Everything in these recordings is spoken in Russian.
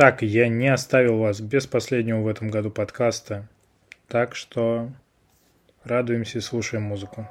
Итак, я не оставил вас без последнего в этом году подкаста, так что радуемся и слушаем музыку.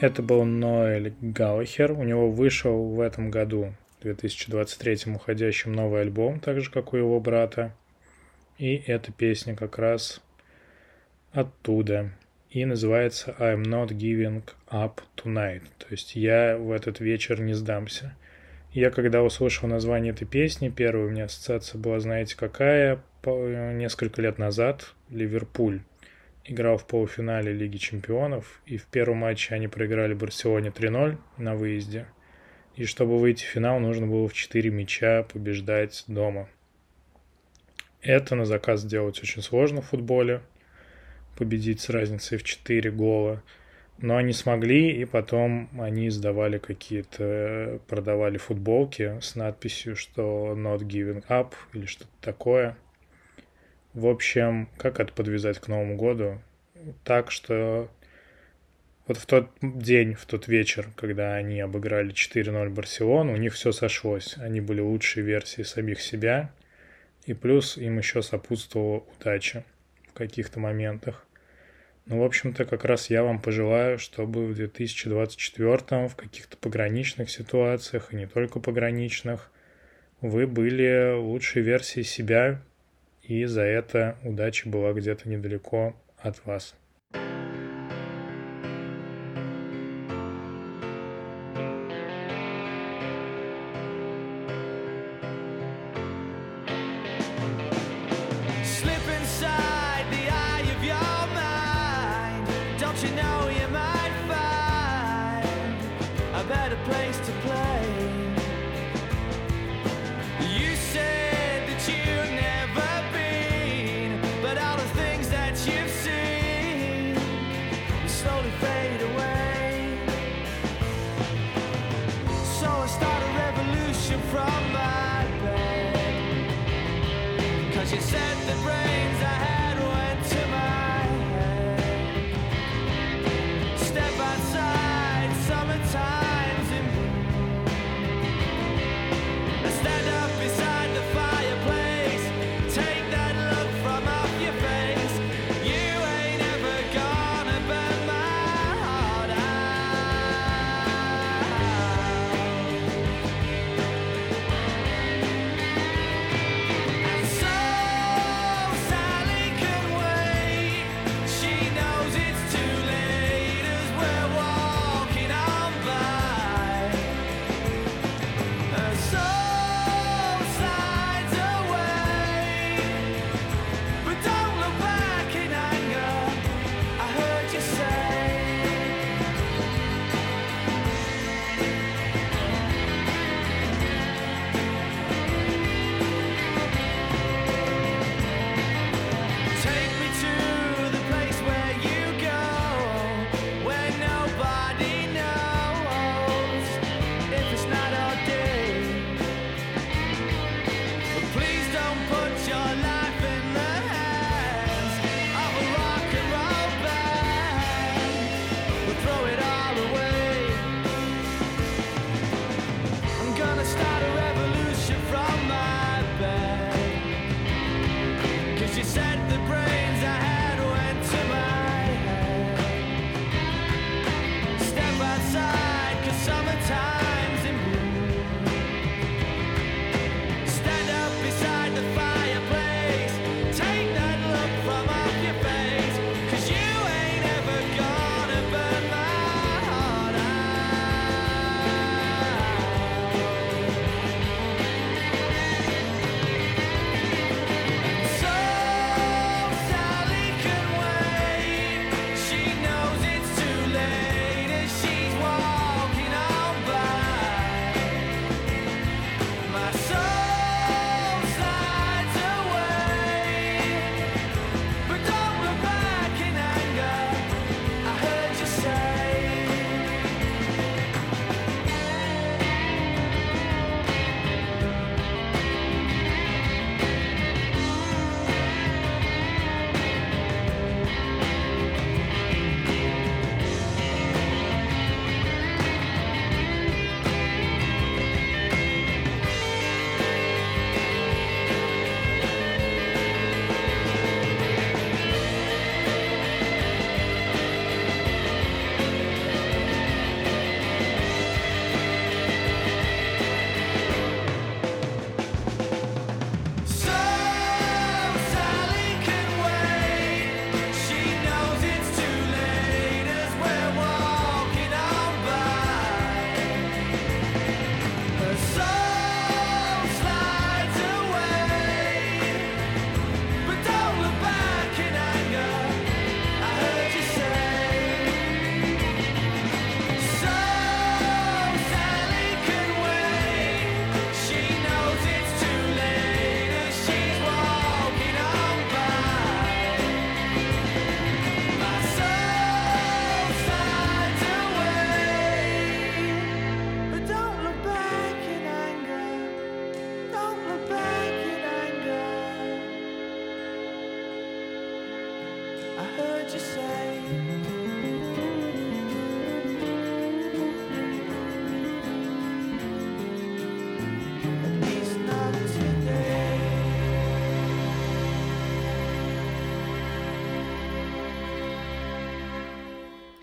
Это был Ноэль Галлахер. У него вышел в этом году, в 2023 уходящем, новый альбом, так же, как у его брата. И эта песня как раз оттуда. И называется I'm not giving up tonight. То есть я в этот вечер не сдамся. Я когда услышал название этой песни, первая у меня ассоциация была, знаете, какая? Несколько лет назад Ливерпуль играл в полуфинале Лиги Чемпионов, и в первом матче они проиграли Барселоне 3-0 на выезде. И чтобы выйти в финал, нужно было в 4 мяча побеждать дома. Это на заказ делать очень сложно в футболе. Победить с разницей в 4 гола. Но они смогли, и потом они издавали какие-то, продавали футболки с надписью, что not giving up или что-то такое. В общем, как это подвязать к Новому году? Так, что вот в тот день, в тот вечер, когда они обыграли 4-0 Барселону, у них все сошлось. Они были лучшие версии самих себя, и плюс им еще сопутствовала удача в каких-то моментах. Ну, в общем-то, как раз я вам пожелаю, чтобы в 2024 в каких-то пограничных ситуациях, и не только пограничных, вы были лучшей версией себя, и за это удача была где-то недалеко от вас. you said.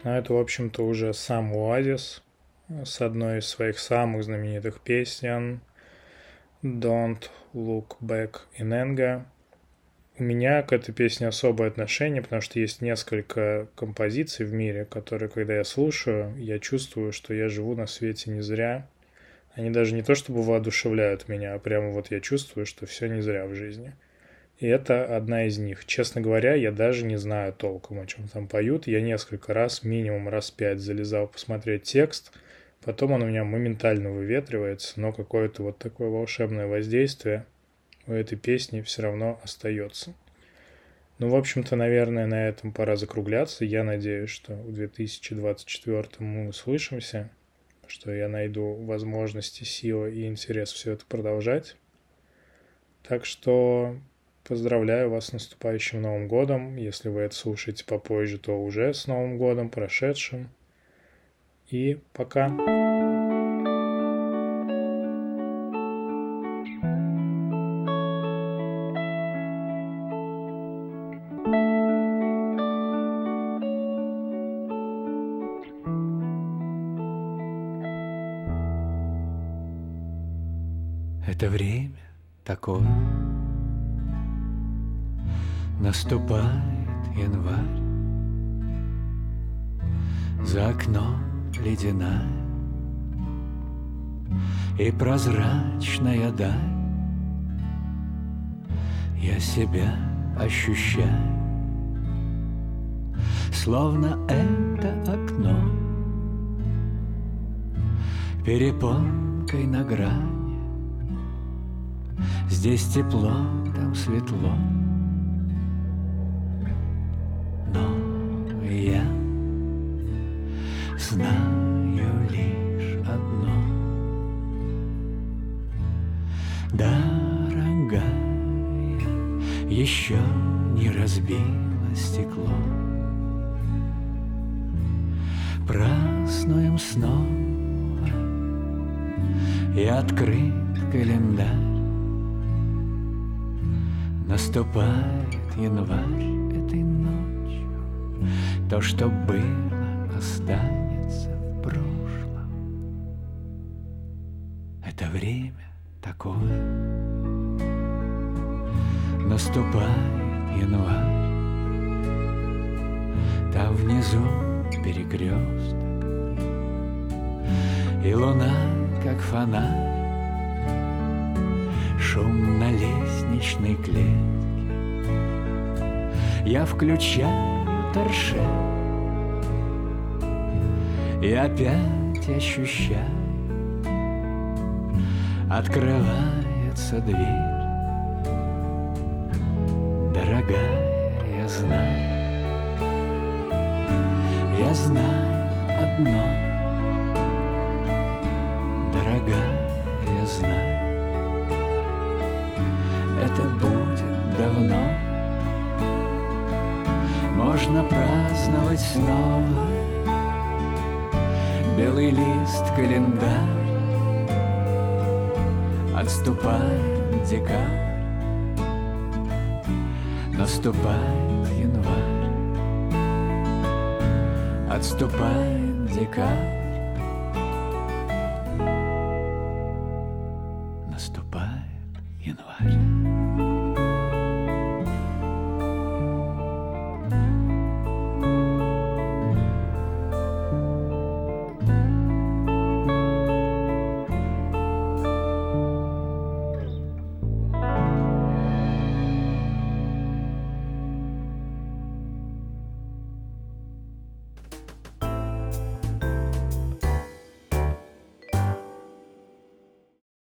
А это, в общем-то, уже сам Оазис с одной из своих самых знаменитых песен «Don't Look Back in Anger». У меня к этой песне особое отношение, потому что есть несколько композиций в мире, которые, когда я слушаю, я чувствую, что я живу на свете не зря. Они даже не то чтобы воодушевляют меня, а прямо вот я чувствую, что все не зря в жизни. И это одна из них. Честно говоря, я даже не знаю толком, о чем там поют. Я несколько раз, минимум раз пять, залезал посмотреть текст. Потом он у меня моментально выветривается, но какое-то вот такое волшебное воздействие у этой песни все равно остается. Ну, в общем-то, наверное, на этом пора закругляться. Я надеюсь, что в 2024 мы услышимся, что я найду возможности, силы и интерес все это продолжать. Так что поздравляю вас с наступающим Новым годом. Если вы это слушаете попозже, то уже с Новым годом прошедшим. И пока. Такое Наступает январь. За окном ледяная И прозрачная даль. Я себя ощущаю Словно это окно Перепонкой на грани Здесь тепло, там светло. Но я знаю лишь одно. Дорогая, еще не разбило стекло. Празднуем снова и открыт календарь. Наступает январь этой ночью. То, что было, останется в прошлом. Это время такое. Наступает январь. Там внизу перекресток. И луна, как фонарь шум на лестничной клетке. Я включаю торшер И опять ощущаю Открывается дверь. Дорогая, я знаю Я знаю одно. Дорогая, это будет давно. Можно праздновать снова Белый лист, календарь. Отступает декабрь Наступает январь. Отступает декабрь gjenvær.